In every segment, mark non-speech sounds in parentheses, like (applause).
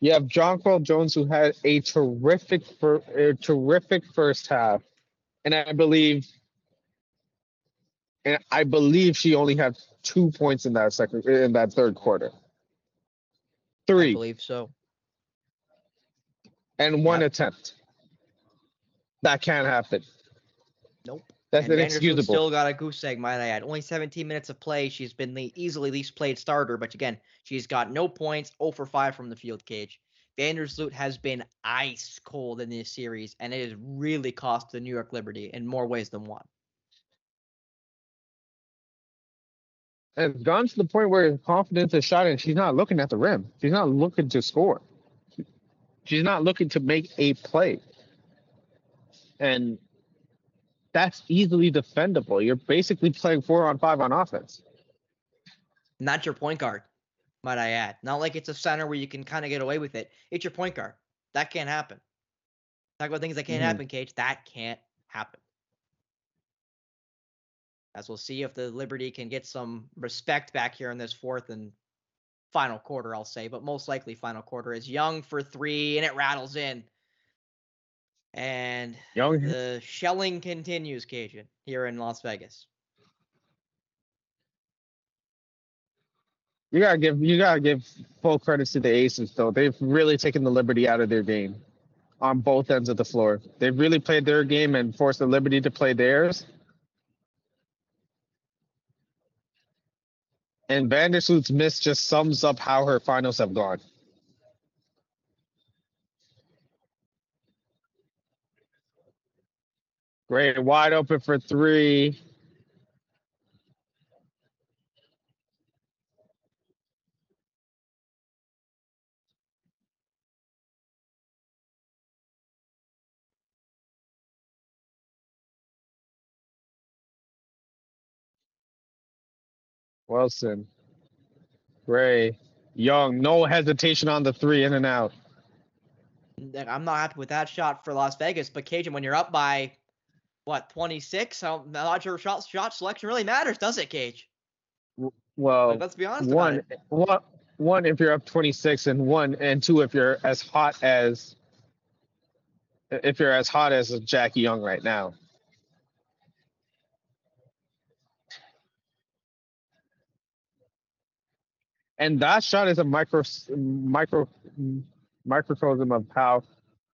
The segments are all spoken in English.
You have Jonquel Jones who had a terrific fir- a terrific first half, and I believe, and I believe she only had two points in that second in that third quarter. Three, I believe so. and one Yep. attempt. That can't happen. Nope. That's and inexcusable. still got a goose egg, might I add. Only 17 minutes of play. She's been the easily least played starter, but again, she's got no points, 0 for 5 from the field cage. Vandersloot has been ice cold in this series, and it has really cost the New York Liberty in more ways than one. And it's gone to the point where confidence is shot and she's not looking at the rim. She's not looking to score. She's not looking to make a play. And that's easily defendable. You're basically playing four on five on offense. Not your point guard, might I add. Not like it's a center where you can kind of get away with it. It's your point guard. That can't happen. Talk about things that can't Mhm. happen, Cage. That can't happen. As we'll see if the Liberty can get some respect back here in this fourth and final quarter, I'll say, but most likely final quarter is Young for three and it rattles in. And Young oh, the shelling continues, Kajan, here in Las Vegas. you gotta give you gotta give full credits to the aces though. They've really taken the liberty out of their game on both ends of the floor. They've really played their game and forced the liberty to play theirs. And Vandersloot's miss just sums up how her finals have gone. Great, wide open for three. Wilson, Gray, Young, no hesitation on the three in and out. I'm not happy with that shot for Las Vegas, but Kajan, when you're up by what 26, I'm not sure shot shot selection really matters, does it, Cage? Well, Like, let's be honest. about one, it. one, one if you're up 26, and one and two if you're as hot as if you're as hot as Jackie Young right now. And that shot is a micro micro microcosm of how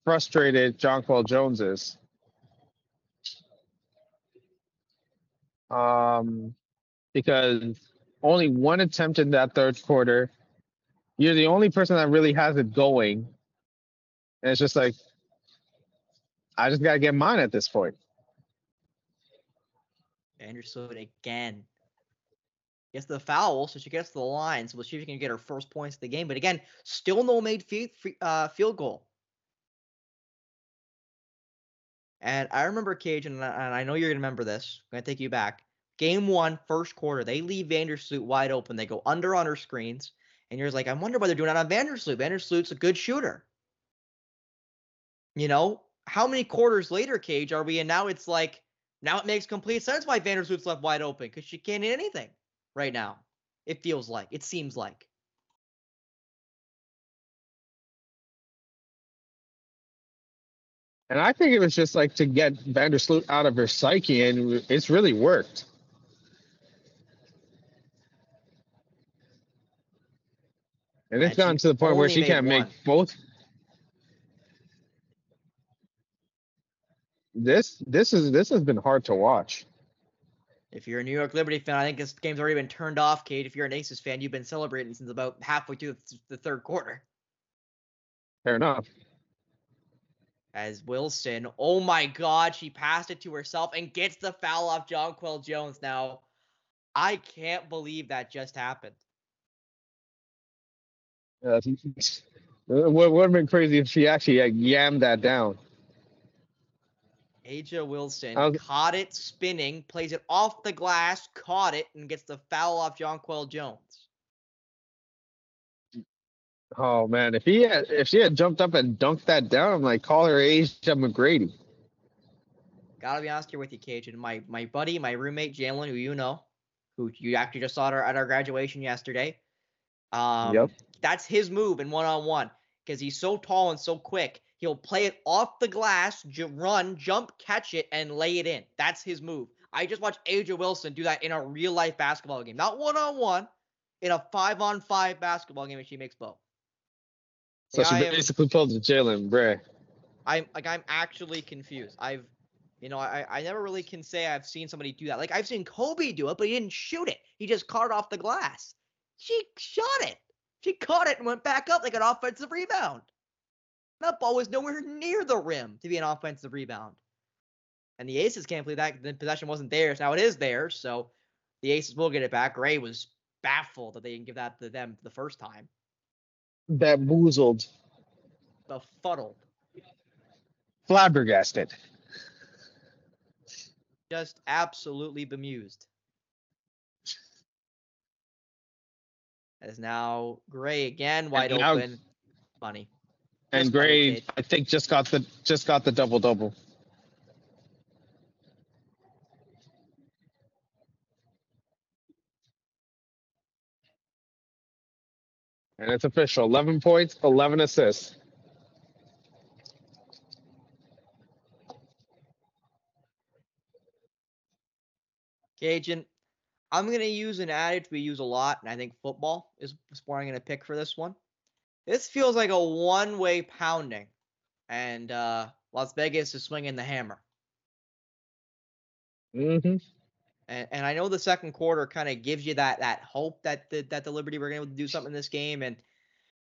frustrated Jonquel Jones is. Um, because only one attempt in that third quarter. You're the only person that really has it going. And it's just like, I just got to get mine at this point. Anderson again. Gets the foul, so she gets the line. So we'll see if she can get her first points of the game. But again, still no made field, uh, field goal. And I remember Cage, and I, and I know you're gonna remember this. I'm gonna take you back. Game one, first quarter, they leave Vandersloot wide open. They go under on her screens, and you're like, I wonder why they're doing that on Vandersloot. Vandersloot's a good shooter. You know, how many quarters later, Cage, are we? And now it's like, now it makes complete sense why Vandersloot's left wide open because she can't hit anything right now. It feels like, it seems like. And I think it was just like to get Vandersloot out of her psyche, and it's really worked. And it's And gotten to the point where she can't make both. This this is this has been hard to watch. If you're a New York Liberty fan, I think this game's already been turned off, Kate. If you're an Aces fan, you've been celebrating since about halfway through the- the third quarter. Fair enough. As Wilson, oh my God, she passed it to herself and gets the foul off Jonquel Jones. Now, I can't believe that just happened. Uh, it would have been crazy if she actually like, yammed that down. A'ja Wilson was- caught it spinning, plays it off the glass, caught it, and gets the foul off Jonquel Jones. Oh man, if he had if she had jumped up and dunked that down, I'm like, call her A'ja McGrady. Gotta be honest here with you, Kajan. My my buddy, my roommate Jalen, who you know, who you actually just saw at our, at our graduation yesterday. Um, Yep. That's his move in one on one. because he's so tall and so quick. He'll play it off the glass, j- run, jump, catch it, and lay it in. That's his move. I just watched A'ja Wilson do that in a real life basketball game, not one on one, in a five on five basketball game, and she makes both. So Yeah, she I am- basically pulled the Jalen Bray. I'm like I'm actually confused. I've you know, I, I never really can say I've seen somebody do that. Like I've seen Kobe do it, but he didn't shoot it. He just caught it off the glass. She shot it. She caught it and went back up like an offensive rebound. That ball was nowhere near the rim to be an offensive rebound. And the Aces can't believe that the possession wasn't theirs. Now it is theirs, so the Aces will get it back. Ray was baffled that they didn't give that to them the first time. Bamboozled, Befuddled. flabbergasted. just absolutely bemused. Is now Gray again, wide now- open. Funny. And Gray. I think, just got the just got the double double. And it's official. 11 points, 11 assists. Kajan, I'm gonna use an adage we use a lot, and I think football is the sport I'm gonna pick for this one. This feels like a one-way pounding, and uh, Las Vegas is swinging the hammer. hmm And, and I know the second quarter kind of gives you that that hope that the, that the Liberty were able to do something in this game, and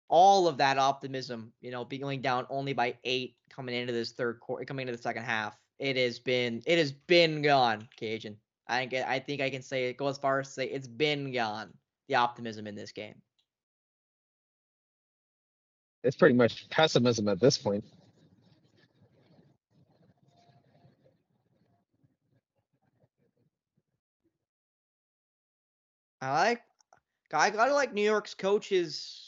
all of that optimism, you know, being going down only by eight coming into this third quarter, coming into the second half, it has been it has been gone, Kajan. I think I think I can say it. Go as far as say it's been gone. The optimism in this game. It's pretty much pessimism at this point. I like I gotta like New York's coaches.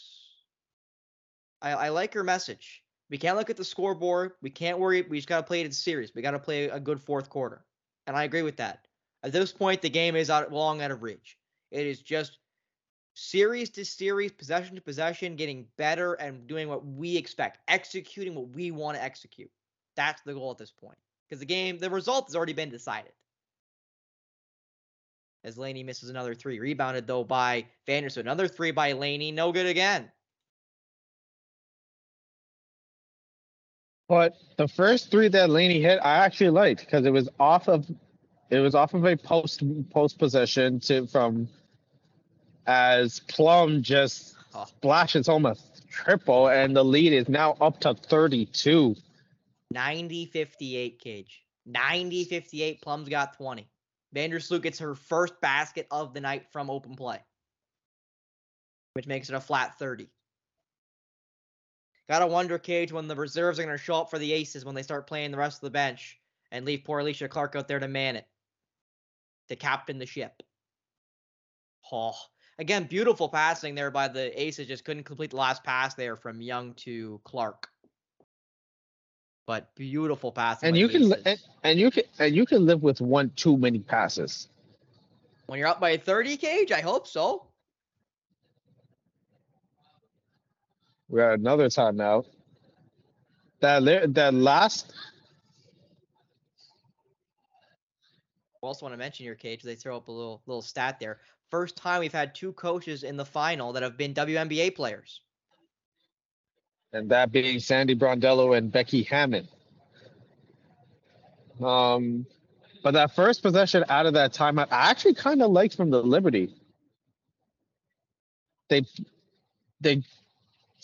I, I like her message. We can't look at the scoreboard. We can't worry. We just gotta play it in series. We gotta play a good fourth quarter. And I agree with that. At this point, the game is out long out of reach. It is just series to series, possession to possession, getting better and doing what we expect, executing what we want to execute. That's the goal at this point. Because the game, the result has already been decided as Laney misses another three. Rebounded though by Vanderson. Another three by Laney. No good again. But the first three that Laney hit, I actually liked because it was off of it was off of a post post possession to from as Plum just Oh. splashes home a triple and the lead is now up to 32. 90 58 cage. 90 58. Plum's got 20. Vandersloot gets her first basket of the night from open play, which makes it a flat 30. Gotta wonder, Cage, when the reserves are going to show up for the Aces when they start playing the rest of the bench and leave poor Alysha Clark out there to man it, to captain the ship. Oh, again, beautiful passing there by the Aces. Just couldn't complete the last pass there from Young to Clark. But beautiful passing. And you can and, and you can and you can live with one too many passes. When you're up by 30, Cage, I hope so. We got another timeout. That that last I also want to mention your Cage. They throw up a little little stat there. First time we've had two coaches in the final that have been WNBA players. And that being Sandy Brondello and Becky Hammon. Um, but that first possession out of that timeout, I actually kind of liked from the Liberty. They they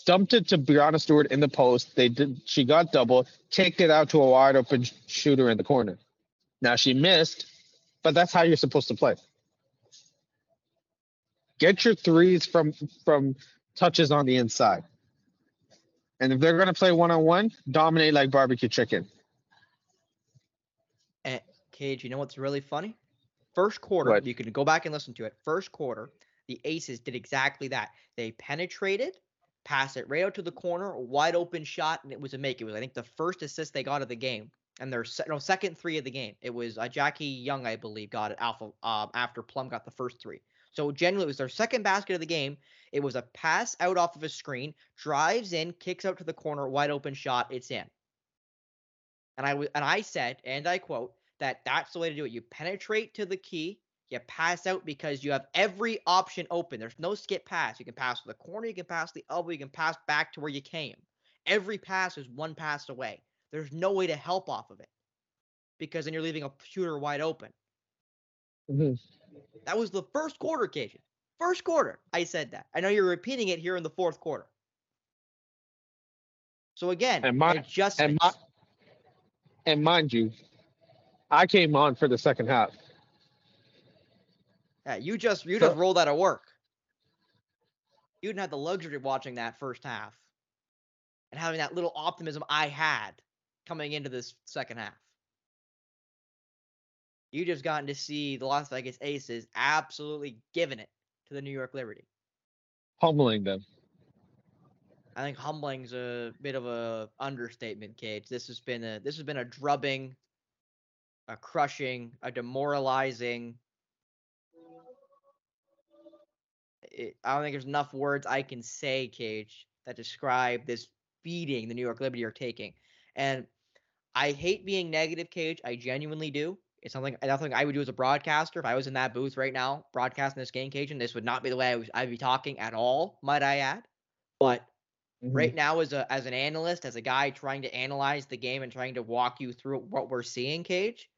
dumped it to Breanna Stewart in the post. They did. She got double, kicked it out to a wide open shooter in the corner. Now she missed, but that's how you're supposed to play. Get your threes from from touches on the inside. And if they're gonna play one on one, dominate like barbecue chicken. And Cage, you know what's really funny? First quarter, What? you can go back and listen to it. First quarter, the Aces did exactly that. They penetrated, passed it right out to the corner, wide open shot, and it was a make. It was, I think, the first assist they got of the game, and their se- no second three of the game. It was uh, Jackie Young, I believe, got it alpha um, after Plum got the first three. So generally, it was their second basket of the game. It was a pass out off of a screen, drives in, kicks out to the corner, wide open shot, it's in. And I and I said, and I quote, that that's the way to do it. You penetrate to the key, you pass out because you have every option open. There's no skip pass. You can pass to the corner, you can pass the elbow, you can pass back to where you came. Every pass is one pass away. There's no way to help off of it because then you're leaving a shooter wide open. Mhm. That was the first quarter, Kajan. First quarter, I said that. I know you're repeating it here in the fourth quarter. So again, And my- adjustments. And my, and mind you, I came on for the second half. Yeah, you just you So- just rolled out of work. You didn't have the luxury of watching that first half and having that little optimism I had coming into this second half. You just gotten to see the Las Vegas Aces absolutely giving it to the New York Liberty. Humbling them. I think humbling's a bit of a understatement, Cage. This has been a this has been a drubbing, a crushing, a demoralizing. It, I don't think there's enough words I can say, Cage, that describe this beating the New York Liberty are taking. And I hate being negative, Cage. I genuinely do. It's something I I would do as a broadcaster if I was in that booth right now broadcasting this game, Cage, and this would not be the way I was I'd be talking at all, might I add. But Mhm. right now as a as an analyst, as a guy trying to analyze the game and trying to walk you through what we're seeing, Cage,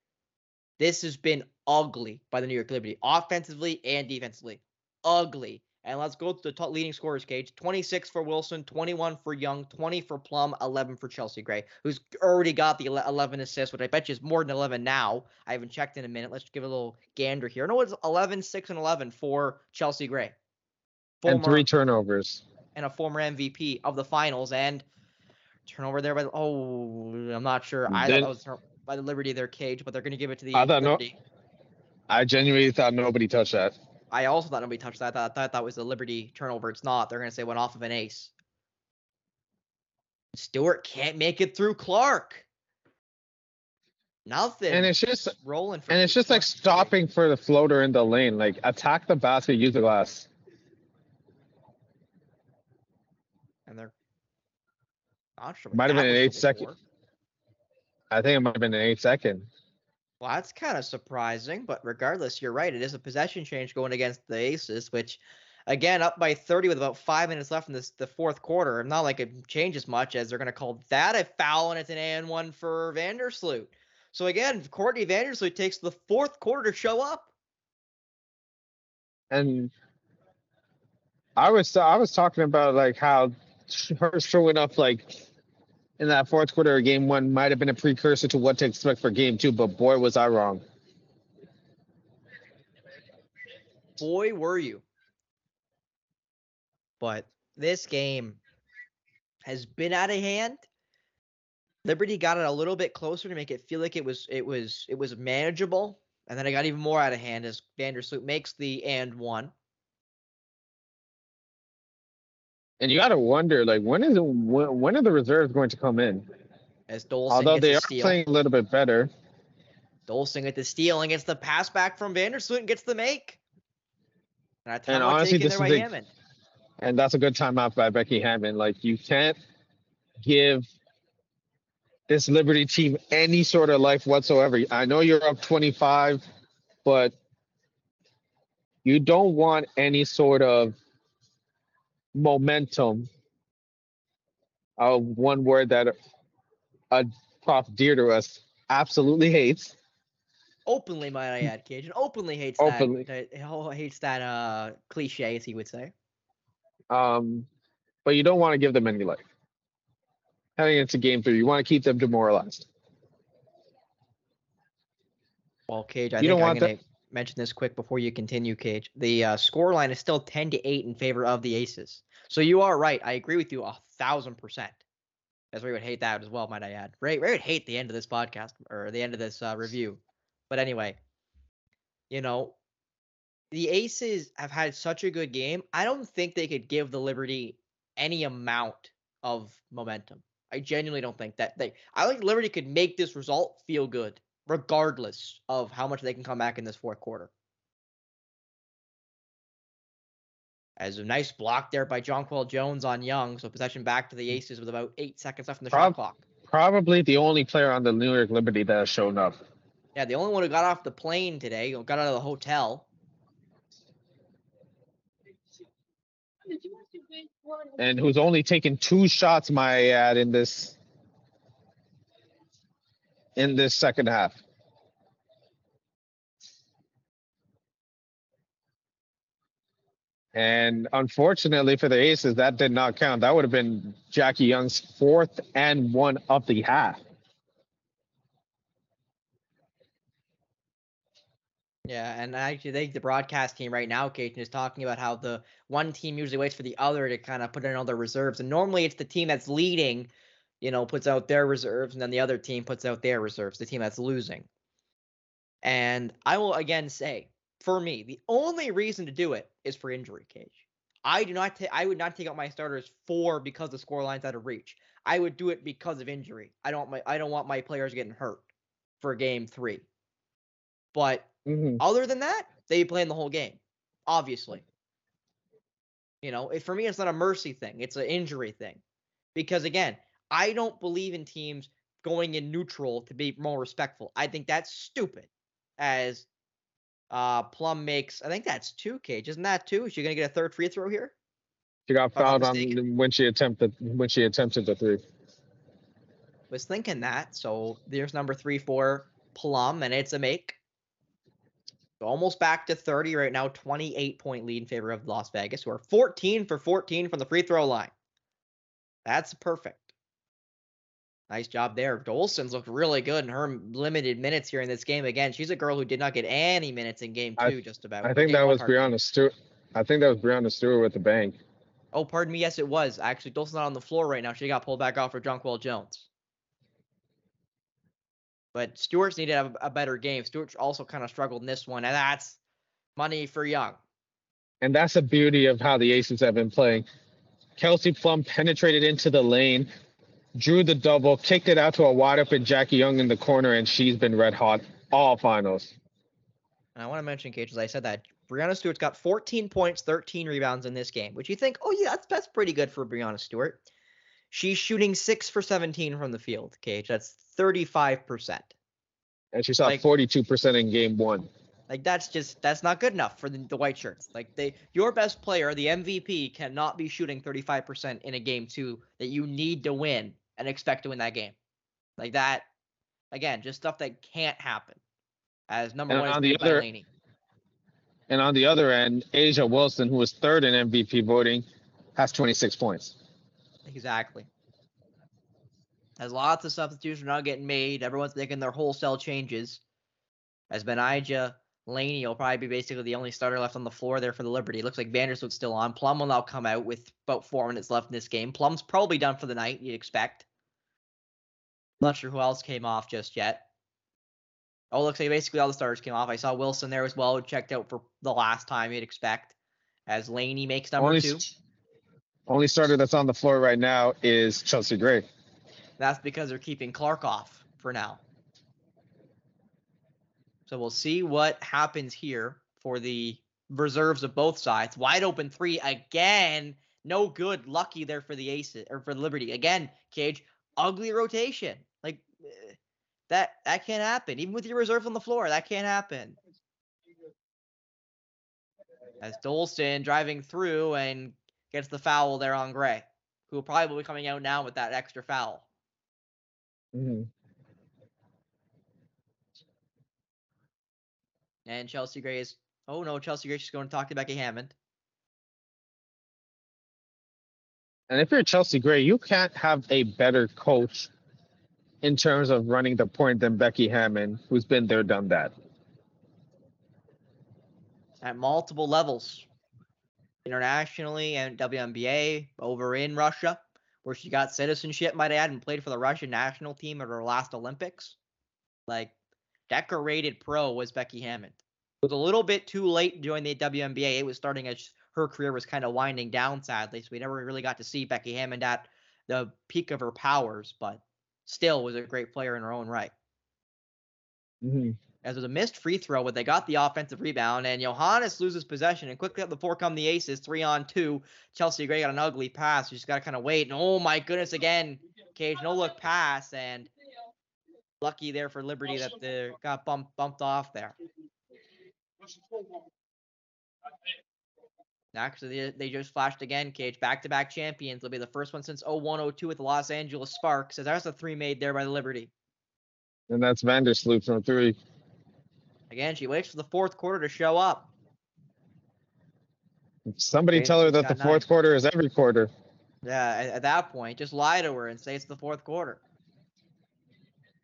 this has been ugly by the New York Liberty, offensively and defensively. Ugly. And let's go to the top leading scorers, Cage. 26 for Wilson, 21 for Young, 20 for Plum, 11 for Chelsea Gray, who's already got the 11 assists, which I bet you is more than 11 now. I haven't checked in a minute. Let's give a little gander here. No, it's 11, 6, and 11 for Chelsea Gray. And three turnovers. and a former MVP of the finals and turnover there by the, oh I'm not sure I thought that was by the Liberty of their cage, but they're gonna give it to the I thought no- I genuinely thought nobody touched that. I also thought nobody touched that. I thought, I thought that was the Liberty turnover. It's not. They're gonna say it went off of an ace. Stewart can't make it through Clark. Nothing. And it's just rolling for and it's just like stopping for the floater in the lane. Like attack the basket, use the glass. and they're not sure. Might have been an eight second. I think it might have been an eight second. Well, that's kind of surprising, but regardless, you're right. It is a possession change going against the Aces, which, again, up by 30 with about five minutes left in this the fourth quarter. Not like it changes much, as they're going to call that a foul, and it's an and one for Vandersloot. So again, Courtney Vandersloot takes the fourth quarter to show up. And I was I was talking about like how her showing up like in that fourth quarter of game one might have been a precursor to what to expect for game two, but boy was I wrong. Boy, were you. But this game has been out of hand. Liberty got it a little bit closer to make it feel like it was it was it was manageable, and then it got even more out of hand as Vandersloot makes the and one. And you got to wonder like when is it when, when are the reserves going to come in? As Dolson Although gets they the are steal. playing a little bit better. Dolson gets the steal and gets the pass back from Vandersloot and gets the make. And And honestly, this there is by a- Hammon. And that's a good timeout by Becky Hammon. Like you can't give this Liberty team any sort of life whatsoever. I know you're up 25, but you don't want any sort of momentum. Uh, one word that a prof dear to us absolutely hates. Openly, might I add, Kajan. Openly hates Openly. that. that oh, hates that uh cliche, as he would say. Um, but you don't want to give them any life. Heading into game three, you want to keep them demoralized. Well, Cage, I You don't I'm want going to mention this quick before you continue, Cage. The uh, score line is still 10 to 8 in favor of the Aces. So you are right. I agree with you a thousand percent. As we would hate that as well, might I add. Ray, Ray would hate the end of this podcast or the end of this uh, review. But anyway, you know, the Aces have had such a good game. I don't think they could give the Liberty any amount of momentum. I genuinely don't think that they. I think Liberty could make this result feel good, regardless of how much they can come back in this fourth quarter. As a nice block there by Jonquel Jones on Young. So possession back to the hmm. Aces with about eight seconds left in the shot clock. Probably the only player on the New York Liberty that has shown up. Yeah, the only one who got off the plane today, got out of the hotel. and who's only taken two shots, my ad, in this in this second half. And unfortunately for the Aces, that did not count. That would have been Jackie Young's fourth and one of the half. Yeah, and I actually think the broadcast team right now, Kajan, is talking about how the one team usually waits for the other to kind of put in all their reserves. And normally it's the team that's leading, you know, puts out their reserves, and then the other team puts out their reserves, the team that's losing. And I will again say, for me, the only reason to do it is for injury, Cage. I do not ta- I would not take out my starters for because the score line's out of reach. I would do it because of injury. I don't my I don't want my players getting hurt for game three. But Mhm. other than that, they be playing the whole game, obviously. You know, it, for me, it's not a mercy thing; it's an injury thing. Because again, I don't believe in teams going in neutral to be more respectful. I think that's stupid. As uh Plum makes, I think that's two. Cage, isn't that two? Is she gonna get a third free throw here? She got If I'm not fouled on when she attempted when she attempted the three. Was thinking that. So there's number three for Plum, and it's a make. Almost back to 30 right now, 28 point lead in favor of Las Vegas, who are 14 for 14 from the free throw line. That's perfect. Nice job there. Dolson's looked really good in her limited minutes here in this game. Again, she's a girl who did not get any minutes in game I- two, just about. I think that was. Breanna Stewart. I think that was Breanna Stewart with the bank. Oh, pardon me. Yes, it was. Actually, Dolson's not on the floor right now. She got pulled back off for Jonquel Jones. But Stewart's needed have a better game. Stewart also kind of struggled in this one, and that's money for Young. And that's the beauty of how the Aces have been playing. Kelsey Plum penetrated into the lane, drew the double, kicked it out to a wide open Jackie Young in the corner, and she's been red hot all finals. And I want to mention, Cage, as I said that Breanna Stewart's got 14 points, 13 rebounds in this game, which you think, oh yeah, that's that's pretty good for Breanna Stewart. She's shooting six for 17 from the field, Cage. That's 35%. And she shot Like- 42% in game one. Like that's just that's not good enough for the, the white shirts. Like they your best player, the MVP, cannot be shooting 35% in a game two that you need to win and expect to win that game. Like that again, just stuff that can't happen. As number And one is on the other- Laney. And on the other end, A'ja Wilson, who was third in MVP voting, has 26 points. Exactly. As lots of substitutions are not getting made, everyone's making their wholesale changes. As Betnijah Laney will probably be basically the only starter left on the floor there for the Liberty. It looks like Vandersloot's still on. Plum will now come out with about four minutes left in this game. Plum's probably done for the night, you'd expect. Not sure who else came off just yet. Oh, looks like basically all the starters came off. I saw Wilson there as well, who checked out for the last time you'd expect. As Laney makes number Only, two. only starter that's on the floor right now is Chelsea Gray. That's because they're keeping Clark off for now. So we'll see what happens here for the reserves of both sides. Wide open three again. No good. Lucky there for the Aces or for Liberty. Again, Cage, ugly rotation. Like eh, that that can't happen. Even with your reserves on the floor, that can't happen. As Dolson driving through and gets the foul there on Gray, who probably will probably be coming out now with that extra foul. Mhm. And Chelsea Gray is. Oh no, Chelsea Gray just going to talk to Becky Hammon. And if you're Chelsea Gray, you can't have a better coach in terms of running the point than Becky Hammon, who's been there, done that. at multiple levels, internationally and WNBA over in Russia, where she got citizenship, might add, and played for the Russian national team at her last Olympics. Like, decorated pro was Becky Hammon. It was a little bit too late to join the WNBA. It was starting as her career was kind of winding down, sadly, so we never really got to see Becky Hammon at the peak of her powers, but still was a great player in her own right. Mhm. as it was a missed free throw, but they got the offensive rebound, and Johannes loses possession, and quickly up the four come the Aces, three on two. Chelsea Gray got an ugly pass. You just got to kind of wait, and oh my goodness, again, Cage, no look pass, and lucky there for Liberty that they got bumped bumped off there. Actually, they, they just flashed again, Cage. Back to back champions. They'll be the first one since 01 02 with the Los Angeles Sparks. So there's a three made there by the Liberty. And that's Vandersloot from three. Again, she waits for the fourth quarter to show up. Somebody Okay, tell her that got the nine. fourth quarter is every quarter. Yeah, at, at that point, just lie to her and say it's the fourth quarter.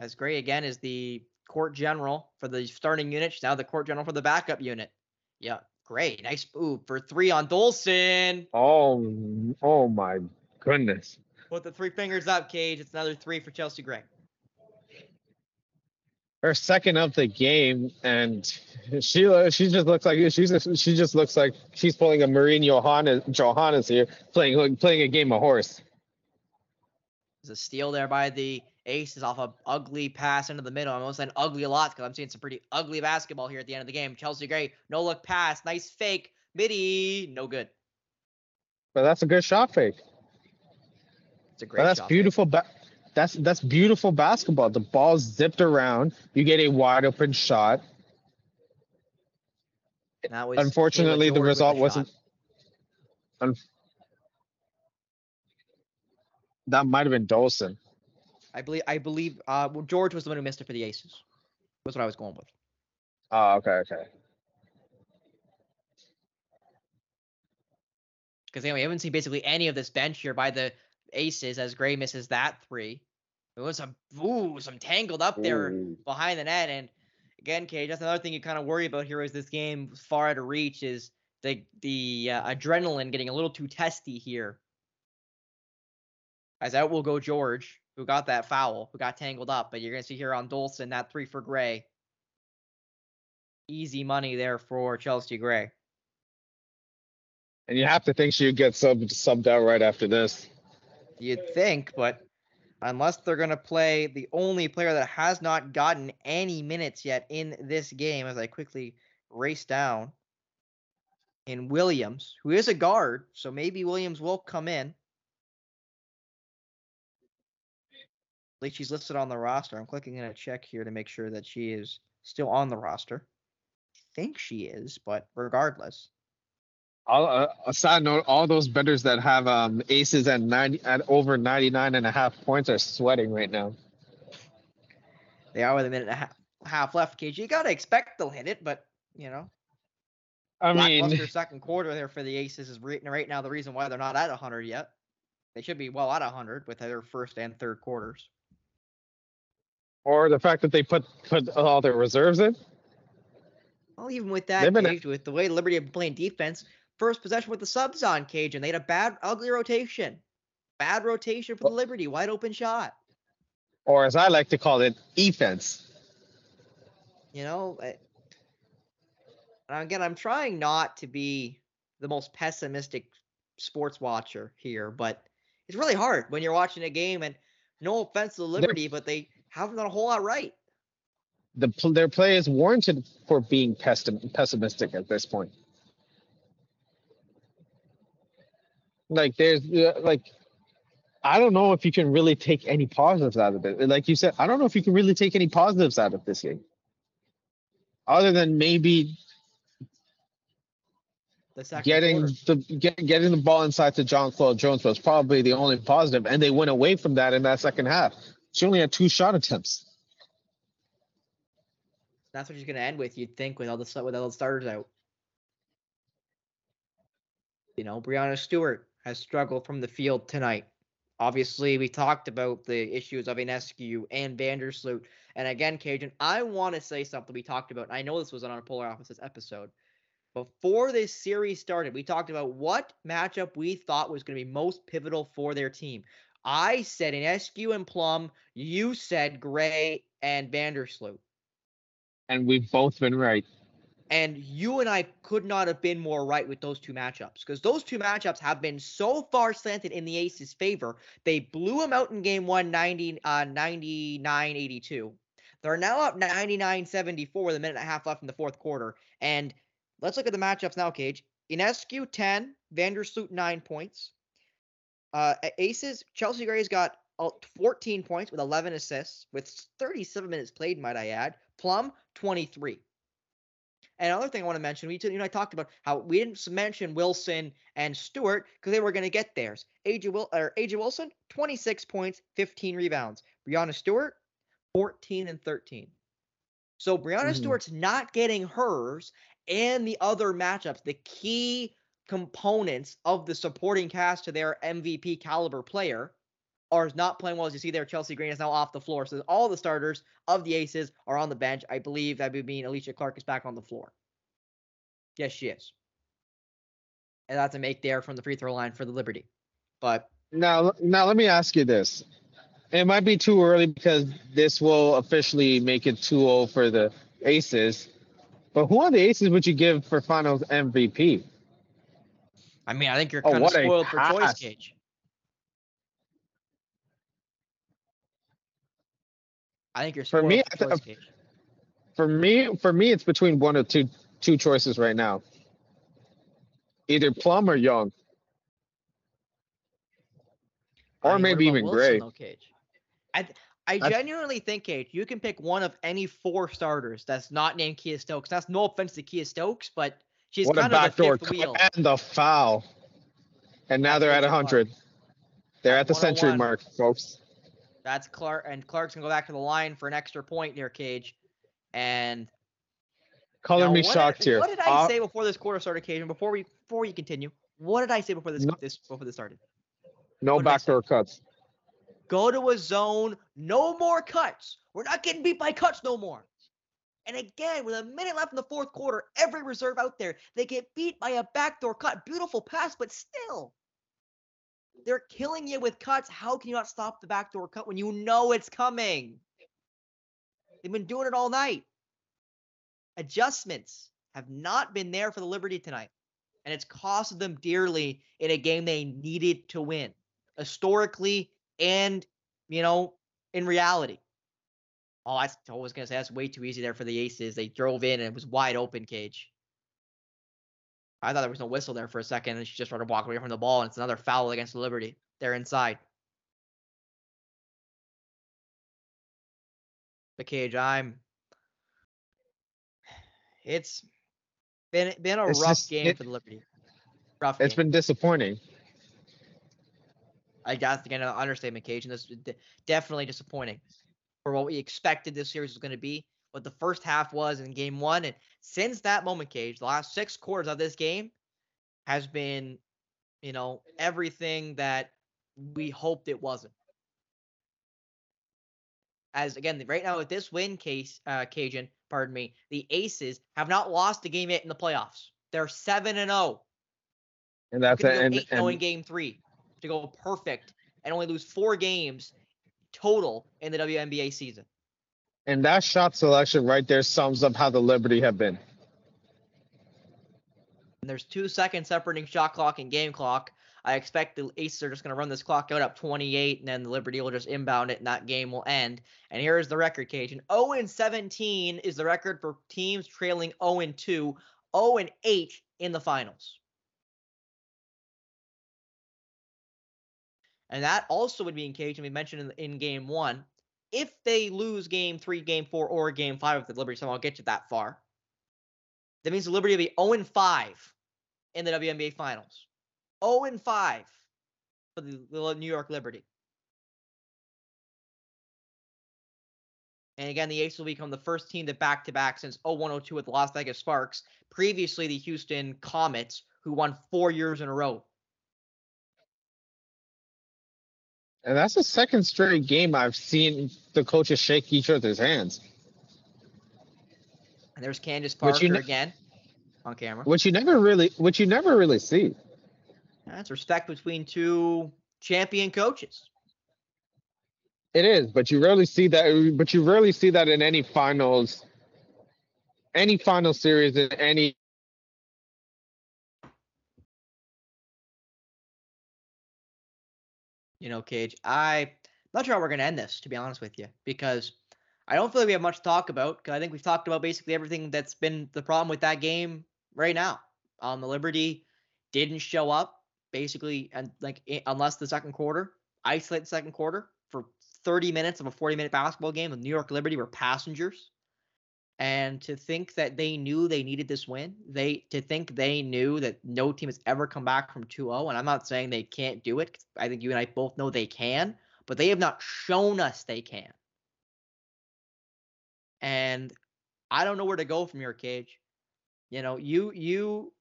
As Gray again is the court general for the starting unit. She's now the court general for the backup unit. Yeah, great. Nice move for three on Dolson. Oh, oh my goodness. Put the three fingers up, Cage. It's another three for Chelsea Gray. Her second of the game, and she she just looks like she's she just looks like she's pulling a Marine Johannes Johannes here, playing playing a game of horse. There's a steal there by the Aces off a ugly pass into the middle. I'm almost saying ugly a lot because I'm seeing some pretty ugly basketball here at the end of the game. Chelsea Gray, no look pass, nice fake, midi, no good. But that's a good shot fake. It's a great But that's shot. beautiful. Ba- that's that's beautiful basketball. The ball zipped around. You get a wide open shot. That was Unfortunately, the result wasn't. Un- that might have been Dolson. I believe. I believe. Uh, well, George was the one who missed it for the Aces. That's what I was going with. Oh, okay, okay. Because anyway, we haven't seen basically any of this bench here by the Aces as Gray misses that three. It was some ooh, some tangled up there Ooh. behind the net. And again, Cage, that's another thing you kind of worry about here is this game far out of reach is the the uh, adrenaline getting a little too testy here. As out oh, will go George, who got that foul, who got tangled up. But you're gonna see here on Dolson that three for Gray. Easy money there for Chelsea Gray. And you have to think she would get subbed subbed out right after this. You'd think, but unless they're going to play the only player that has not gotten any minutes yet in this game, as I quickly race down, in Williams, who is a guard, so maybe Williams will come in. Least she's listed on the roster. I'm clicking in a check here to make sure that she is still on the roster. I think she is, but regardless. All, uh, a side note: all those betters that have um, aces at ninety at over 99 and a half points are sweating right now. They are with a minute and a half, half left, KG. You got to expect they'll hit it, but, you know. I mean, second quarter there for the Aces is right, right now the reason why they're not at 100 yet. They should be well at 100 with their first and third quarters. Or the fact that they put put all their reserves in. Well, even with that, They've been- Cage, with the way Liberty have been playing defense, first possession with the subs on Cage, and they had a bad, ugly rotation. Bad rotation for the Liberty, wide open shot. or as I like to call it, defense. You know, I- and again, I'm trying not to be the most pessimistic sports watcher here, but it's really hard when you're watching a game and no offense to the Liberty, but they haven't done a whole lot right. The their play is warranted for being pessim- pessimistic at this point. Like there's uh, like, I don't know if you can really take any positives out of it. Like you said, I don't know if you can really take any positives out of this game, other than maybe The getting quarter. the get, getting the ball inside to Jonquel Jones was probably the only positive, and they went away from that in that second half. She only had two shot attempts. That's what she's going to end with, you'd think, with all the with all the starters out. You know, Breanna Stewart has struggled from the field tonight. Obviously, we talked about the issues of Ionescu and Vandersloot. And again, Kajan, I want to say something we talked about. I know this was on our Polar Opposites episode. Before this series started, we talked about what matchup we thought was going to be most pivotal for their team. I said Ionescu and Plum. You said Gray and Vandersloot. And we've both been right. And you and I could not have been more right with those two matchups because those two matchups have been so far slanted in the Aces' favor. They blew them out in game one, 90, uh, 99 82. They're now up 99-74 with a minute and a half left in the fourth quarter. And let's look at the matchups now, Cage. Ionescu 10, Vandersloot 9 points. Uh, Aces, Chelsea Gray's got uh, 14 points with 11 assists with 37 minutes played, might I add. Plum, 23. And another thing I want to mention, we you know I talked about how we didn't mention Wilson and Stewart because they were going to get theirs. AJ, Wil- or AJ Wilson, 26 points, 15 rebounds. Breanna Stewart, 14 and 13. So Breanna Mhm. Stewart's not getting hers and the other matchups, the key components of the supporting cast to their MVP caliber player are not playing well as you see there. Chelsea Green is now off the floor. So all the starters of the Aces are on the bench. I believe that would mean Alysha Clark is back on the floor. Yes, she is. And that's a make there from the free throw line for the Liberty. But Now, now let me ask you this. It might be too early because this will officially make it 2-0 for the Aces. But who on the Aces would you give for Finals MVP? I mean, I think you're Oh, kind of spoiled for choice. Cage. I think you're For spoiled me, for I choice, th-. For me, for me, it's between one or two two choices right now. Either Plum or Young, I or mean, maybe even Wilson, Gray. though, Cage? I th- I I- genuinely think, Cage, you can pick one of any four starters that's not named Kiah Stokes. That's no offense to Kiah Stokes, but she's what a kind of the backdoor fifth wheel. and the foul. And now they're at Rachel hundred. They're at the century mark, folks. That's Clark, and Clark's gonna go back to the line for an extra point near Cage. And Color now, me shocked did, here. What did I Uh, say before this quarter started, Cage? And before we before we continue, what did I say before this No. this before this started? no what backdoor cuts. Go to a zone, no more cuts. We're not getting beat by cuts no more. And again, with a minute left in the fourth quarter, every reserve out there, they get beat by a backdoor cut. Beautiful pass, but still. They're killing you with cuts. How can you not stop the backdoor cut when you know it's coming? They've been doing it all night. Adjustments have not been there for the Liberty tonight. And it's costed them dearly in a game they needed to win. Historically and, you know, in reality. Oh, I was gonna say that's way too easy there for the Aces. They drove in and it was wide open cage. I thought there was no whistle there for a second, and she just started walking away from the ball, and it's another foul against the Liberty. They're inside. The cage, I'm. It's been been a It's rough just- game it- for the Liberty. Rough It's game. been disappointing. I guess again an understatement, Cage, and this is definitely disappointing for what we expected this series was going to be, what the first half was in game one, and since that moment, Cage, the last six quarters of this game has been, you know, everything that we hoped it wasn't. As again, right now with this win case, uh, Kajan, pardon me, the Aces have not lost a game yet in the playoffs. They're seven and zero And that's. And, eight zero in game three to go perfect and only lose four games total in the WNBA season. and that shot selection right there sums up how the Liberty have been. And there's two seconds separating shot clock and game clock. I expect the Aces are just going to run this clock out up 28, and then the Liberty will just inbound it, and that game will end. And here is the record, Cage. And 0 and 17 is the record for teams trailing 0 and 2, 0 and 8 in the finals. And that also would be in Cage, and we mentioned in, in game one. If they lose game three, game four, or game five, if the Liberty somehow get you that far, that means the Liberty will be 0 and 5 in the WNBA Finals. 0 and 5 for the, the New York Liberty. And again, the Aces will become the first team to back to back since 0102 with the Las Vegas Sparks. Previously, the Houston Comets, who won four years in a row. And that's the second straight game I've seen the coaches shake each other's hands, And there's Candace Parker kn- again on camera. which you never really, which you never really see. That's respect between two champion coaches. It is, but you rarely see that. But you rarely see that in any finals, any final series in any. You know, Cage. I'm not sure how we're gonna end this, to be honest with you, because I don't feel like we have much to talk about because I think we've talked about basically everything that's been the problem with that game right now. Um, the Liberty didn't show up basically, and like unless the second quarter, isolate the second quarter for 30 minutes of a 40 minute basketball game. The New York Liberty were passengers. And to think that they knew they needed this win, they to think they knew that no team has ever come back from 2-0, and I'm not saying they can't do it. I think you and I both know they can, but they have not shown us they can. And I don't know where to go from here, Cage. You know, you you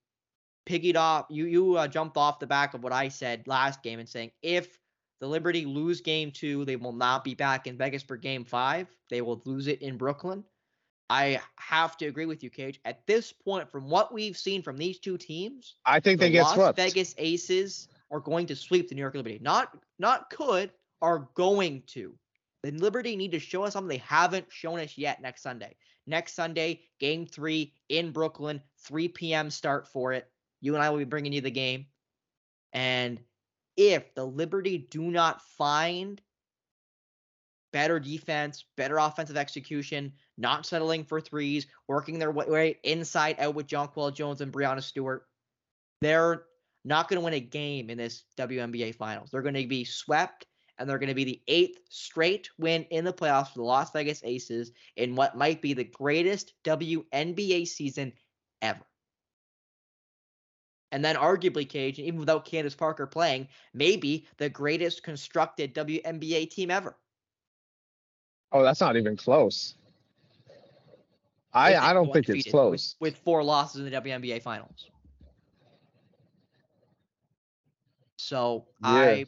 piggied off, you you uh, jumped off the back of what I said last game and saying if the Liberty lose game two, they will not be back in Vegas for game five. They will lose it in Brooklyn. I have to agree with you, Cage. At this point, from what we've seen from these two teams, I think the they get Las swept. Vegas Aces are going to sweep the New York Liberty. Not not could, are going to. The Liberty need to show us something they haven't shown us yet next Sunday. Next Sunday, game three in Brooklyn, 3 p.m. start for it. You and I will be bringing you the game. And if the Liberty do not find better defense, better offensive execution, not settling for threes, working their way inside out with Jonquel Jones and Breanna Stewart, they're not going to win a game in this WNBA Finals. They're going to be swept, and they're going to be the eighth straight win in the playoffs for the Las Vegas Aces in what might be the greatest WNBA season ever. And then arguably, Cage, even without Candace Parker playing, maybe the greatest constructed WNBA team ever. Oh, that's not even close. I, I don't think it's close. With, with, four losses in the WNBA finals. So yeah. I,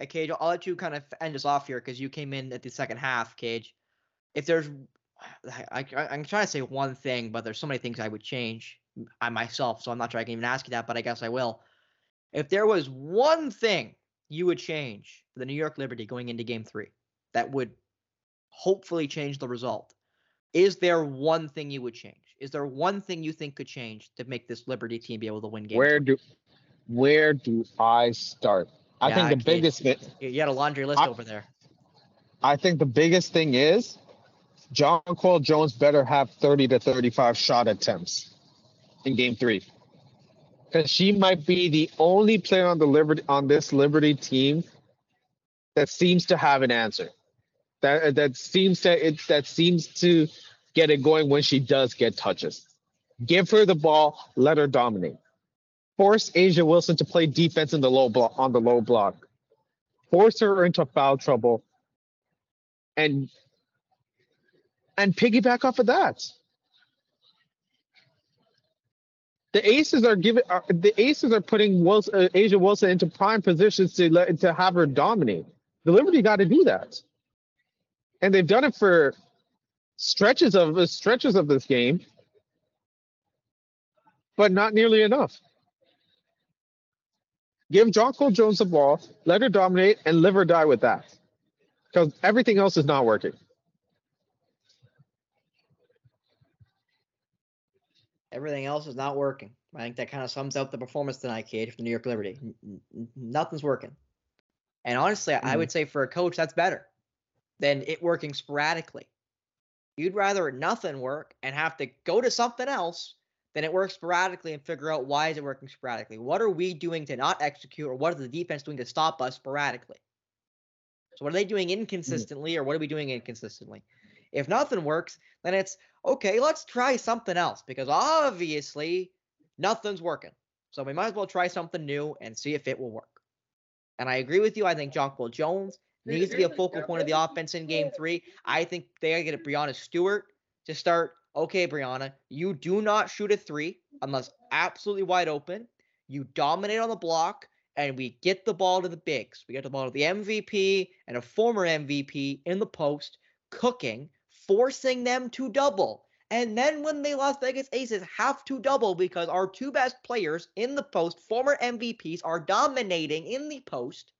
I Cage, I'll let you kind of end us off here because you came in at the second half, Cage. If there's, I, I, I'm trying to say one thing, but there's so many things I would change I myself, so I'm not sure I can even ask you that, but I guess I will. If there was one thing you would change for the New York Liberty going into game three that would hopefully change the result, is there one thing you would change? Is there one thing you think could change to make this Liberty team be able to win game? Where do where do I start? I yeah, think the biggest thing you had a laundry list I, over there. I think the biggest thing is Jonquel Jones better have 30 to 35 shot attempts in game three. Because she might be the only player on the Liberty on this Liberty team that seems to have an answer. That that seems to it that seems to get it going when she does get touches. Give her the ball, let her dominate. Force A'ja Wilson to play defense in the low block on the low block. Force her into foul trouble. And and piggyback off of that. the Aces are giving are, the Aces are putting Wilson, uh, A'ja Wilson into prime positions to let to have her dominate. The Liberty got to do that, and they've done it for stretches of uh, stretches of this game, but not nearly enough. Give Jonquel Jones the ball, let her dominate, and live or die with that, because everything else is not working. Everything else is not working. I think that kind of sums up the performance tonight, Cage, for the New York Liberty. N- nothing's working. And honestly, mm-hmm. I would say for a coach, that's better than it working sporadically. You'd rather nothing work and have to go to something else than it works sporadically and figure out why is it working sporadically. What are we doing to not execute, or what is the defense doing to stop us sporadically? So what are they doing mm-hmm. inconsistently, or what are we doing inconsistently? If nothing works, then it's okay, let's try something else because obviously nothing's working. So we might as well try something new and see if it will work. And I agree with you. I think Jonquel Jones needs to be a focal point of the offense in game three. I think they gotta get Breanna Stewart to start. Okay, Breanna, you do not shoot a three unless absolutely wide open. You dominate on the block, and we get the ball to the bigs. We get the ball to the MVP and a former MVP in the post, cooking forcing them to double. And then when the Las Vegas Aces have to double because our two best players in the post, former MVPs, are dominating in the post,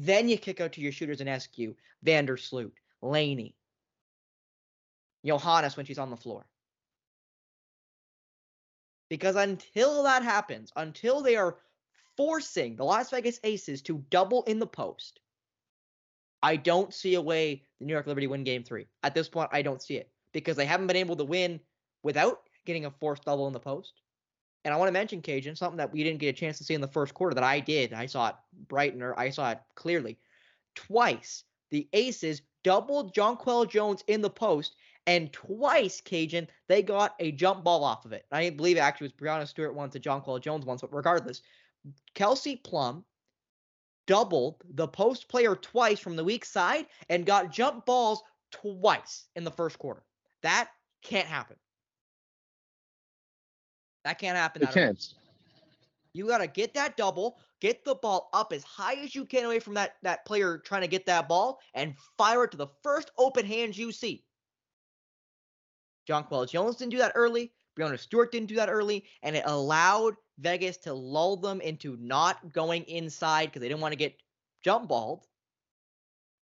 then you kick out to your shooters in SQ, Vandersloot, Laney, Johannès when she's on the floor. Because until that happens, until they are forcing the Las Vegas Aces to double in the post, I don't see a way the New York Liberty win game three. At this point, I don't see it because they haven't been able to win without getting a forced double in the post. And I want to mention Kajan, something that we didn't get a chance to see in the first quarter that I did. I saw it bright and I saw it clearly. Twice the Aces doubled Jonquel Jones in the post, and twice, Kajan, they got a jump ball off of it. I believe it actually was Breanna Stewart once to Jonquel Jones once, but regardless, Kelsey Plum doubled the post player twice from the weak side and got jump balls twice in the first quarter. That can't happen. That can't happen. It can't. You got to get that double, get the ball up as high as you can away from that, that player trying to get that ball, and fire it to the first open hands you see. John Jonquel Jones didn't do that early. Breanna Stewart didn't do that early, and it allowed Vegas to lull them into not going inside because they didn't want to get jump balled.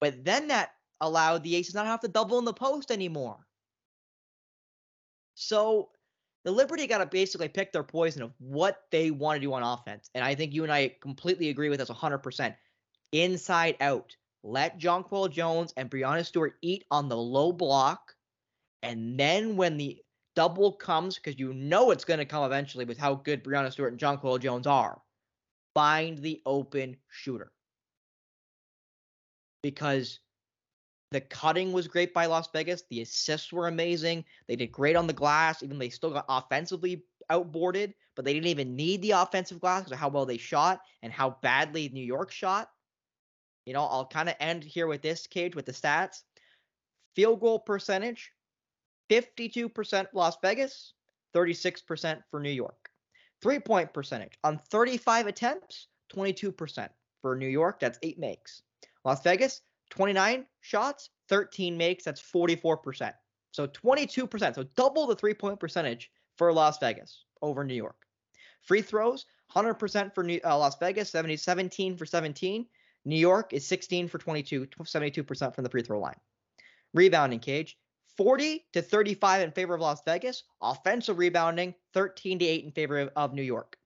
But then that allowed the Aces not have to double in the post anymore. So the Liberty got to basically pick their poison of what they want to do on offense. And I think you and I completely agree with this 100%. Inside out. Let Jonquel Jones and Breanna Stewart eat on the low block. And then when the double comes, because you know it's going to come eventually with how good Breanna Stewart and Jonquel Jones are, find the open shooter. Because the cutting was great by Las Vegas. The assists were amazing. They did great on the glass, even they still got offensively outboarded, but they didn't even need the offensive glass because of how well they shot and how badly New York shot. You know, I'll kind of end here with this cage with the stats. Field goal percentage 52% Las Vegas, 36% for New York. Three point percentage on 35 attempts, 22% for New York. That's eight makes. Las Vegas, 29 shots, 13 makes. That's 44%. So 22%. So double the three point percentage for Las Vegas over New York. Free throws, 100% for New, uh, Las Vegas, 70, 17 for 17. New York is 16 for 22, 72% from the free throw line. Rebounding cage, 40 to 35 in favor of Las Vegas. Offensive rebounding, 13 to 8 in favor of New York.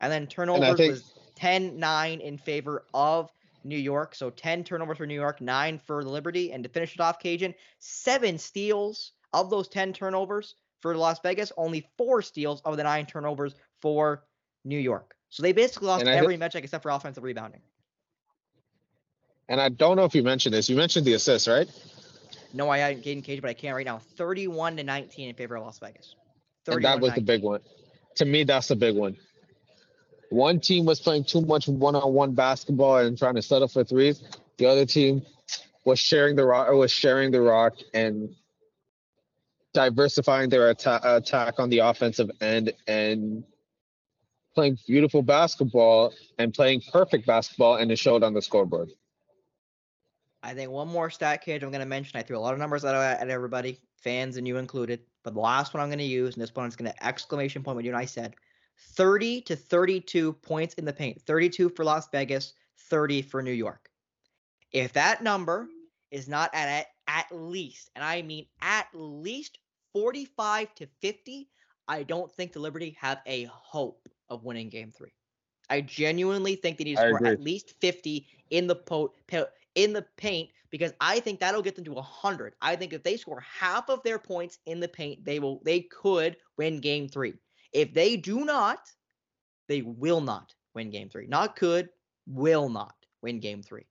And then turnovers and think- was 10 9 in favor of New York. So 10 turnovers for New York, 9 for the Liberty. And to finish it off, Kajan, 7 steals of those 10 turnovers for Las Vegas, only 4 steals of the 9 turnovers for New York. So they basically lost every metric except for offensive rebounding. And I don't know if you mentioned this. You mentioned the assists, right? No, I hadn't Caden Cage, but I can't right now. 31 to 19 in favor of Las Vegas. And that was the big one. To me, that's the big one. One team was playing too much one-on-one basketball and trying to settle for threes. The other team was sharing the rock, was sharing the rock and diversifying their atta- attack on the offensive end and playing beautiful basketball and playing perfect basketball, and it showed on the scoreboard. I think one more stat cage I'm going to mention. I threw a lot of numbers at, at everybody, fans and you included. But the last one I'm going to use, and this one is going to exclamation point what you and I said 30 to 32 points in the paint. 32 for Las Vegas, 30 for New York. If that number is not at, at, at least, and I mean at least 45 to 50, I don't think the Liberty have a hope of winning game three. I genuinely think they need to score at least 50 in the po- in the paint because I think that'll get them to 100. I think if they score half of their points in the paint, they will they could win game 3. If they do not, they will not win game 3. Not could, will not win game 3.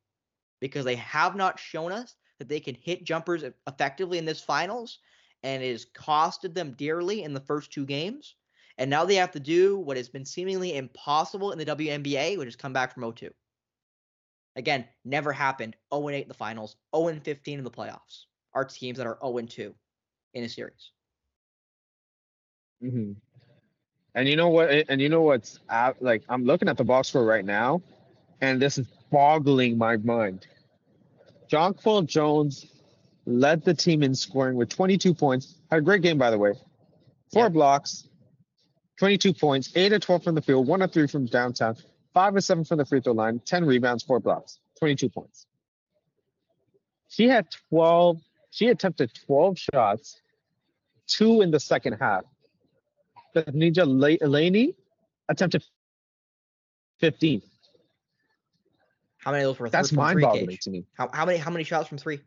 Because they have not shown us that they can hit jumpers effectively in this finals and it has costed them dearly in the first two games. And now they have to do what has been seemingly impossible in the WNBA, which is come back from 0 2. Again, never happened. 0 8 in the finals, 0 15 in the playoffs. Our teams that are 0 2 in a series. Mm-hmm. And you know what? And you know what's like? I'm looking at the box score right now, and this is boggling my mind. Jonquel Jones led the team in scoring with 22 points. Had a great game, by the way. Four yeah. blocks, 22 points, 8 of 12 from the field, 1 of 3 from downtown, five or seven from the free throw line, 10 rebounds, four blocks, 22 points. She had 12, she attempted 12 shots, two in the second half. Betnijah Laney attempted 15. How many of those were That's mind-boggling Cage? to me. How, how many how many shots from three?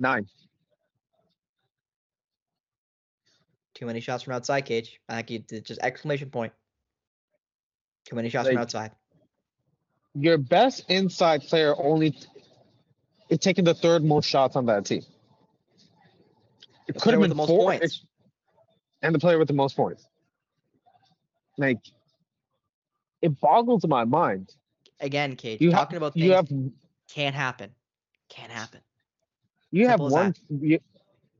Nine. Too many shots from outside, Cage. I think you just exclamation point. Too many shots from outside. Your best inside player only is taking the third most shots on that team. It could have been the most four, points. And the player with the most points. Like, it boggles my mind. Again, Cage. You have talking about things you have can't happen. Can't happen. you have Simple as one you,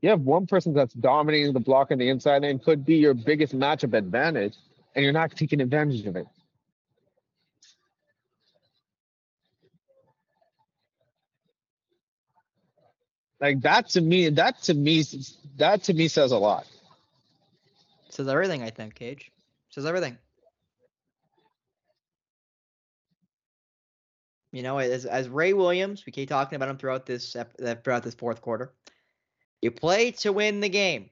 you have one person that's dominating the block on the inside and could be your biggest matchup advantage, and you're not taking advantage of it. Like that to me, that to me, that to me says a lot. Says everything, I think, Cage. Says everything. You know, as as Ray Williams, we keep talking about him throughout this uh, throughout this fourth quarter. You play to win the game,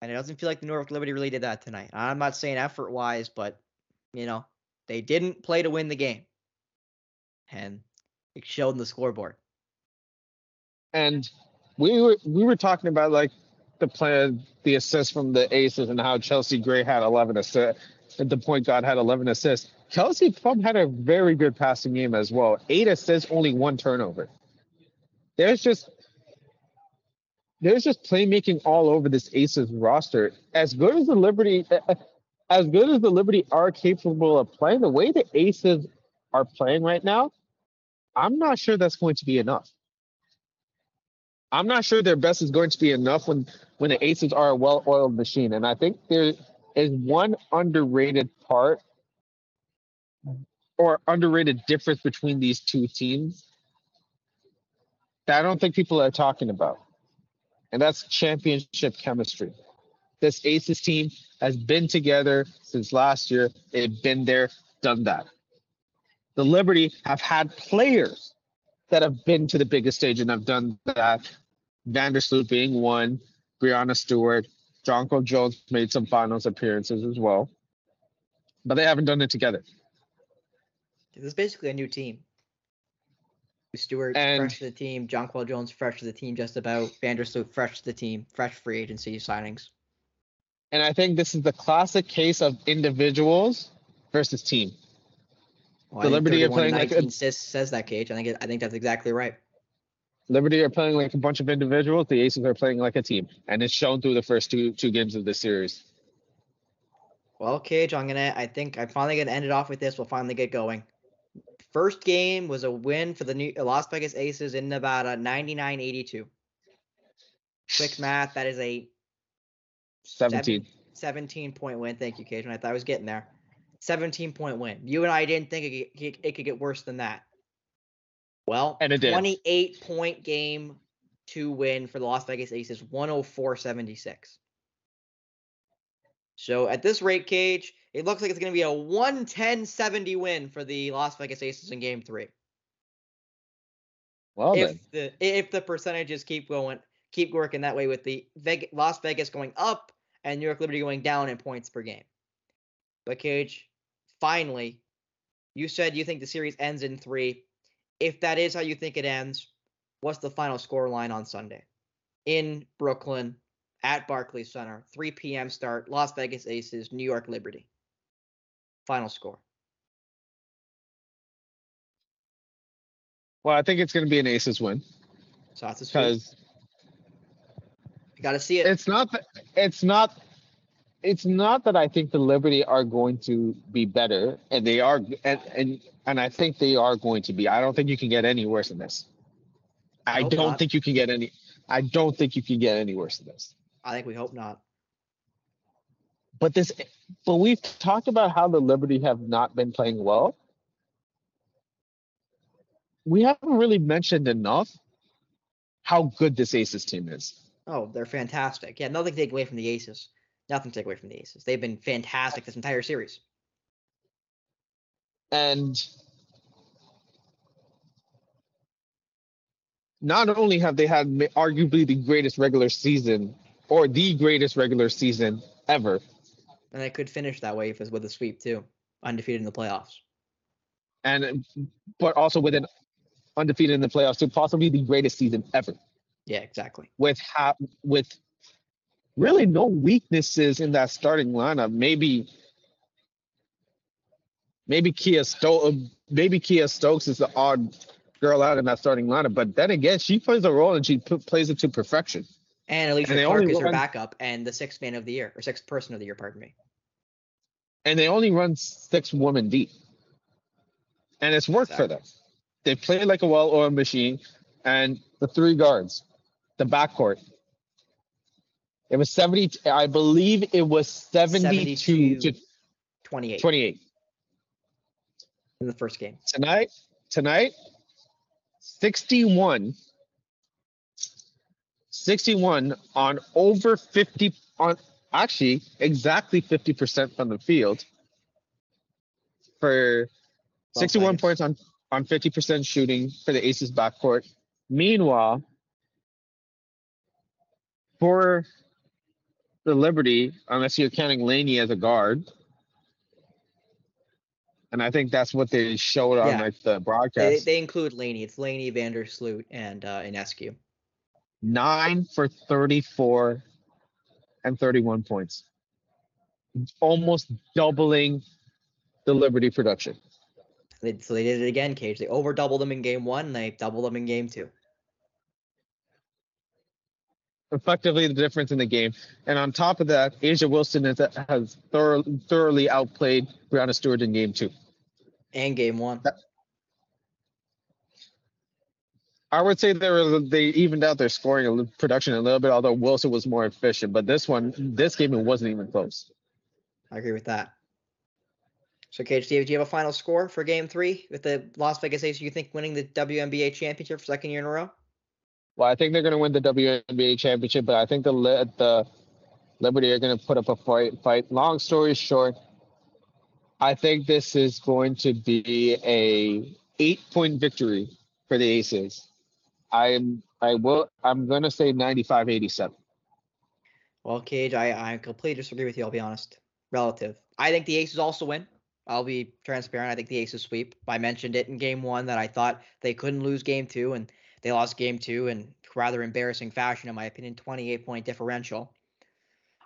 and it doesn't feel like the York Liberty really did that tonight. I'm not saying effort wise, but you know, they didn't play to win the game, and it showed in the scoreboard. And we were we were talking about like the plan, the assists from the Aces, and how Chelsea Gray had 11 assists. And the point guard had 11 assists. Kelsey Plum had a very good passing game as well. Eight assists, only one turnover. There's just there's just playmaking all over this Aces roster. As good as the Liberty, as good as the Liberty are capable of playing, the way the Aces are playing right now, I'm not sure that's going to be enough. I'm not sure their best is going to be enough when when the Aces are a well-oiled machine. And I think there is one underrated part or underrated difference between these two teams that I don't think people are talking about. And that's championship chemistry. This Aces team has been together since last year. They've been there, done that. The Liberty have had players that have been to the biggest stage and have done that. Vandersloot being one, Breanna Stewart, Jonquel Jones made some finals appearances as well, but they haven't done it together. This is basically a new team. Stewart And- fresh to the team, Jonquel Jones fresh to the team, just about Vandersloot fresh to the team, fresh free agency signings. And I think this is the classic case of individuals versus team. Well, The Liberty are playing like a- says, says that Cage. I think it, I think that's exactly right. Liberty are playing like a bunch of individuals. The Aces are playing like a team, and it's shown through the first two two games of this series. Well, Cage, I'm gonna. I think I'm finally gonna end it off with this. We'll finally get going. First game was a win for the New Las Vegas Aces in Nevada, 99-82. Quick math, that is a 17. 17 point win. Thank you, Cage. I thought I was getting there, 17 point win. You and I didn't think it could, it could get worse than that. Well, And it did. 28 point game to win for the Las Vegas Aces, 104 76. So at this rate, Cage, it looks like it's going to be a 110 70 win for the Las Vegas Aces in game three. Well if then, the if the percentages keep going keep working that way with the Vegas, Las Vegas going up and New York Liberty going down in points per game. But Cage, finally, you said you think the series ends in three. If that is how you think it ends, what's the final score line on Sunday? In Brooklyn at Barclays Center, 3 p.m. start, Las Vegas Aces, New York Liberty. Final score. well, I think it's going to be an Aces win So that's because You got to see it. it's not it's not it's not that I think the Liberty are going to be better, and they are, and and and I think they are going to be. I don't think you can get any worse than this. I Hope don't not. think you can get any. I don't think you can get any worse than this. I think we hope not. But this, but we've talked about how the Liberty have not been playing well. We haven't really mentioned enough how good this Aces team is. Oh, they're fantastic. Yeah, nothing to take away from the Aces. Nothing to take away from the Aces. They've been fantastic this entire series. And not only have they had arguably the greatest regular season or the greatest regular season ever, And they could finish that way if it's with a sweep too. Undefeated in the playoffs. and but also with an undefeated in the playoffs to possibly the greatest season ever Yeah, exactly. with ha- with really no weaknesses in that starting lineup. Maybe maybe Kiah Stokes maybe Kiah Stokes is the odd girl out in that starting lineup, but then again, she plays a role and she p- plays it to perfection. And Alysha they Clark is her run- backup and the sixth man of the year or sixth person of the year. Pardon me. And they only run six women deep, and it's worked for them. They play like a well-oiled machine, and the three guards, the backcourt. It was 70, I believe it was 72 to 28 28. in the first game. tonight tonight 61 61 on over 50 on actually exactly 50% from the field for 61 played. points on on 50% shooting for the aces backcourt meanwhile for the liberty unless you're counting laney as a guard and I think that's what they showed on Yeah. like the broadcast. they include Laney. It's Laney, Vandersloot, and uh, Ionescu. Nine for 34 and 31 points. Almost doubling the Liberty production. So they did it again, Cage. They over doubled them in game one, and they doubled them in game two. Effectively, the difference in the game. And on top of that, A'ja Wilson has, has thorough, thoroughly outplayed Breanna Stewart in game two. And game one. I would say they were they evened out their scoring production a little bit, although Wilson was more efficient. But this one, this game, it wasn't even close. I agree with that. So, Cage, you, do you have a final score for game three with the Las Vegas Aces? You think winning the WNBA championship for second year in a row? Well, I think they're going to win the WNBA championship, but I think the the Liberty are going to put up a fight. Fight. Long story short, I think this is going to be a eight point victory for the Aces. I'm I will I'm going to say 95-87. Well, Cage, I, I completely disagree with you. I'll be honest. Relative. I think the Aces also win. I'll be transparent. I think the Aces sweep. I mentioned it in game one that I thought they couldn't lose game two, and they lost game two in rather embarrassing fashion, in my opinion, 28 point differential.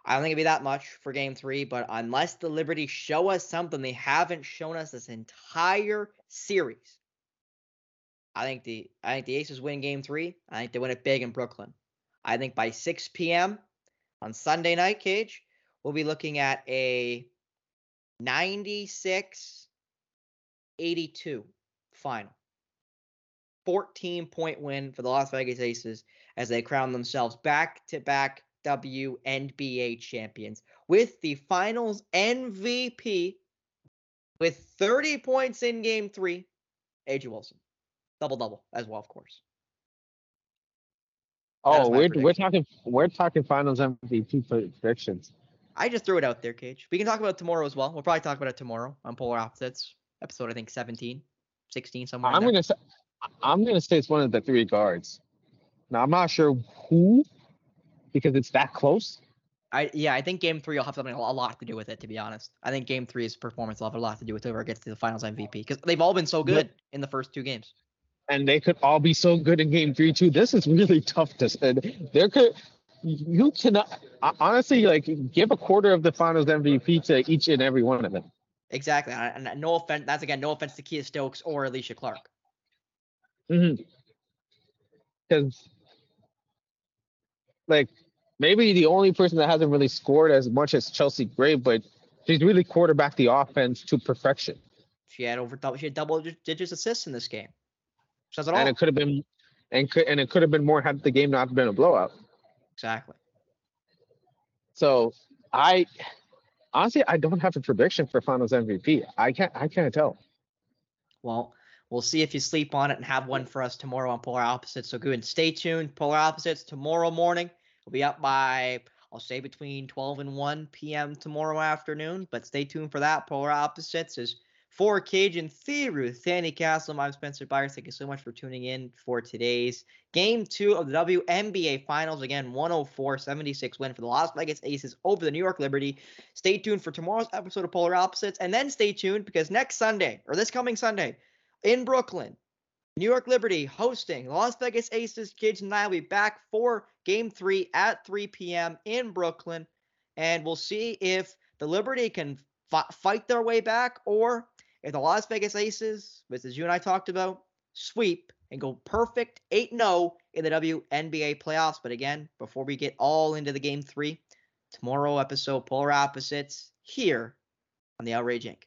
I don't think it'd be that much for game three, but unless the Liberty show us something they haven't shown us this entire series, I think the I think the Aces win game three. I think they win it big in Brooklyn. I think by 6 p.m. on Sunday night, Cage, we'll be looking at a 96 82 final. 14 point win for the Las Vegas Aces as they crown themselves back to back WNBA champions with the finals MVP with 30 points in game three. A'ja Wilson. Double double as well, of course. Oh, we're we're talking we're talking Finals MVP predictions. I just threw it out there, Cage. We can talk about it tomorrow as well. We'll probably talk about it tomorrow on Polar Opposites, episode I think 17, 16, somewhere. I'm gonna say I'm gonna say it's one of the three guards. Now I'm not sure who because it's that close. I yeah, I think game three will have something a lot to do with it. To be honest, I think game three's performance will have a lot to do with whoever gets to the finals MVP because they've all been so good in the first two games. and they could all be so good in game three too. This is really (laughs) tough to say. There could you cannot honestly like give a quarter of the finals MVP to each and every one of them. Exactly, and and no offense. That's again no offense to Kiah Stokes or Alysha Clark. Mm-hmm. Because like maybe the only person that hasn't really scored as much as Chelsea Gray, but she's really quarterbacked the offense to perfection. She had over double. She had double digits assists in this game. Says it all. And it could have been and could and it could have been more had the game not been a blowout. exactly. So I honestly I don't have a prediction for finals MVP. I can't I can't tell. Well, we'll see if you sleep on it and have one for us tomorrow on Polar Opposites. So good. And stay tuned. Polar Opposites tomorrow morning. We'll be up by, I'll say, between 12 and 1 p.m. tomorrow afternoon. But stay tuned for that. Polar Opposites is for Kajan Theory Danny Castle. I'm Spencer Byers. Thank you so much for tuning in for today's game two of the WNBA Finals. Again, 104 76 win for the Las Vegas Aces over the New York Liberty. Stay tuned for tomorrow's episode of Polar Opposites, and then stay tuned because next Sunday, or this coming Sunday, in Brooklyn. New York Liberty hosting Las Vegas Aces. Kids and I will be back for game three at 3 p.m. in Brooklyn. And we'll see if the Liberty can f- fight their way back or if the Las Vegas Aces, which as you and I talked about, sweep and go perfect 8 0 in the WNBA playoffs. But again, before we get all into the game three, tomorrow episode, Polar Opposites here on the Outrage Inc.